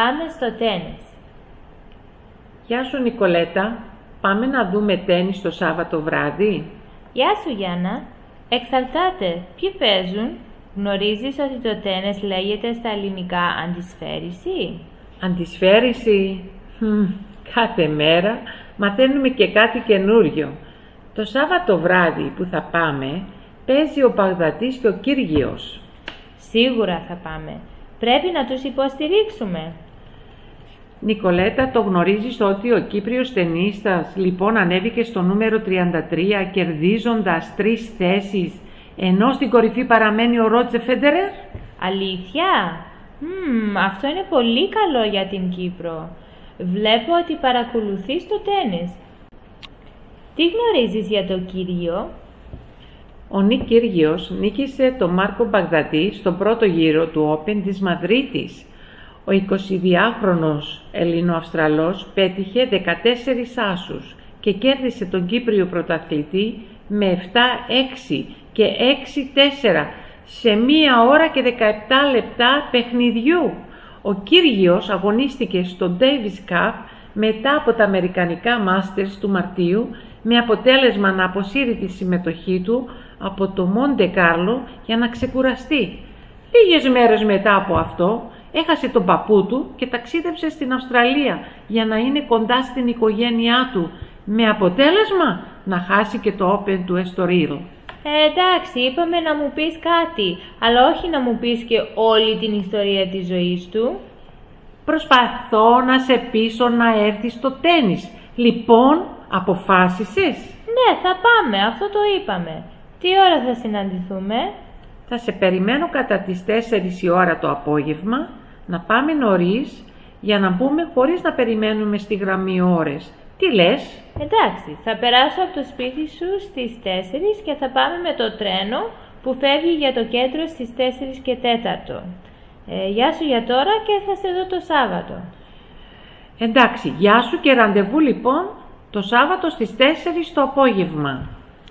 Πάμε στο τένις. Γεια σου Νικολέτα, πάμε να δούμε τένις το Σάββατο βράδυ. Γεια σου Γιάννα. Εξαρτάται. Ποιοι παίζουν; Γνωρίζεις ότι το τένις λέγεται στα ελληνικά αντισφαίριση. Αντισφαίριση. Μμμ, κάθε μέρα μαθαίνουμε και κάτι καινούριο. Το Σάββατο βράδυ που θα πάμε παίζει ο Παγδατής και ο Κύργιος. Σίγουρα θα πάμε. Πρέπει να τους υποστηρίξουμε. Νικολέτα, το γνωρίζεις ότι ο Κύπριος ταινίστας λοιπόν ανέβηκε στο νούμερο 33 κερδίζοντας τρεις θέσεις ενώ στην κορυφή παραμένει ο Ρότζε Φέντερερ; Αλήθεια; Μμμ, αυτό είναι πολύ καλό για την Κύπρο. Βλέπω ότι παρακολουθείς το τένις. Τι γνωρίζεις για το Κύριο; Ο Νίκ Κύργιος νίκησε τον Μάρκο Μπαγδατή στον πρώτο γύρο του Open της Μαδρίτης. Ο 22χρονος Ελληνοαυστραλός πέτυχε 14 άσους και κέρδισε τον Κύπριο πρωταθλητή με 7-6 και 6-4 σε μία ώρα και 17 λεπτά παιχνιδιού. Ο Κύριος αγωνίστηκε στο Davis Cup μετά από τα Αμερικανικά Masters του Μαρτίου με αποτέλεσμα να αποσύρει τη συμμετοχή του από το Μόντε Κάρλο για να ξεκουραστεί. Λίγες μέρες μετά από αυτό έχασε τον παππού του και ταξίδεψε στην Αυστραλία για να είναι κοντά στην οικογένειά του με αποτέλεσμα να χάσει και το Open του Estoril. Ε, εντάξει, είπαμε να μου πεις κάτι, αλλά όχι να μου πεις και όλη την ιστορία της ζωής του. Προσπαθώ να σε πείσω να έρθεις στο τένις. Λοιπόν, αποφάσισες; Ναι, θα πάμε, αυτό το είπαμε. Τι ώρα θα συναντηθούμε; Θα σε περιμένω κατά τις 4 η ώρα το απόγευμα να πάμε νωρίς για να μπούμε χωρίς να περιμένουμε στη γραμμή ώρες. Τι λες; Εντάξει, θα περάσω από το σπίτι σου στις 4 και θα πάμε με το τρένο που φεύγει για το κέντρο στις 4 και 4. Ε, γεια σου για τώρα και θα σε δω το Σάββατο. Εντάξει, γεια σου και ραντεβού λοιπόν το Σάββατο στις 4 το απόγευμα.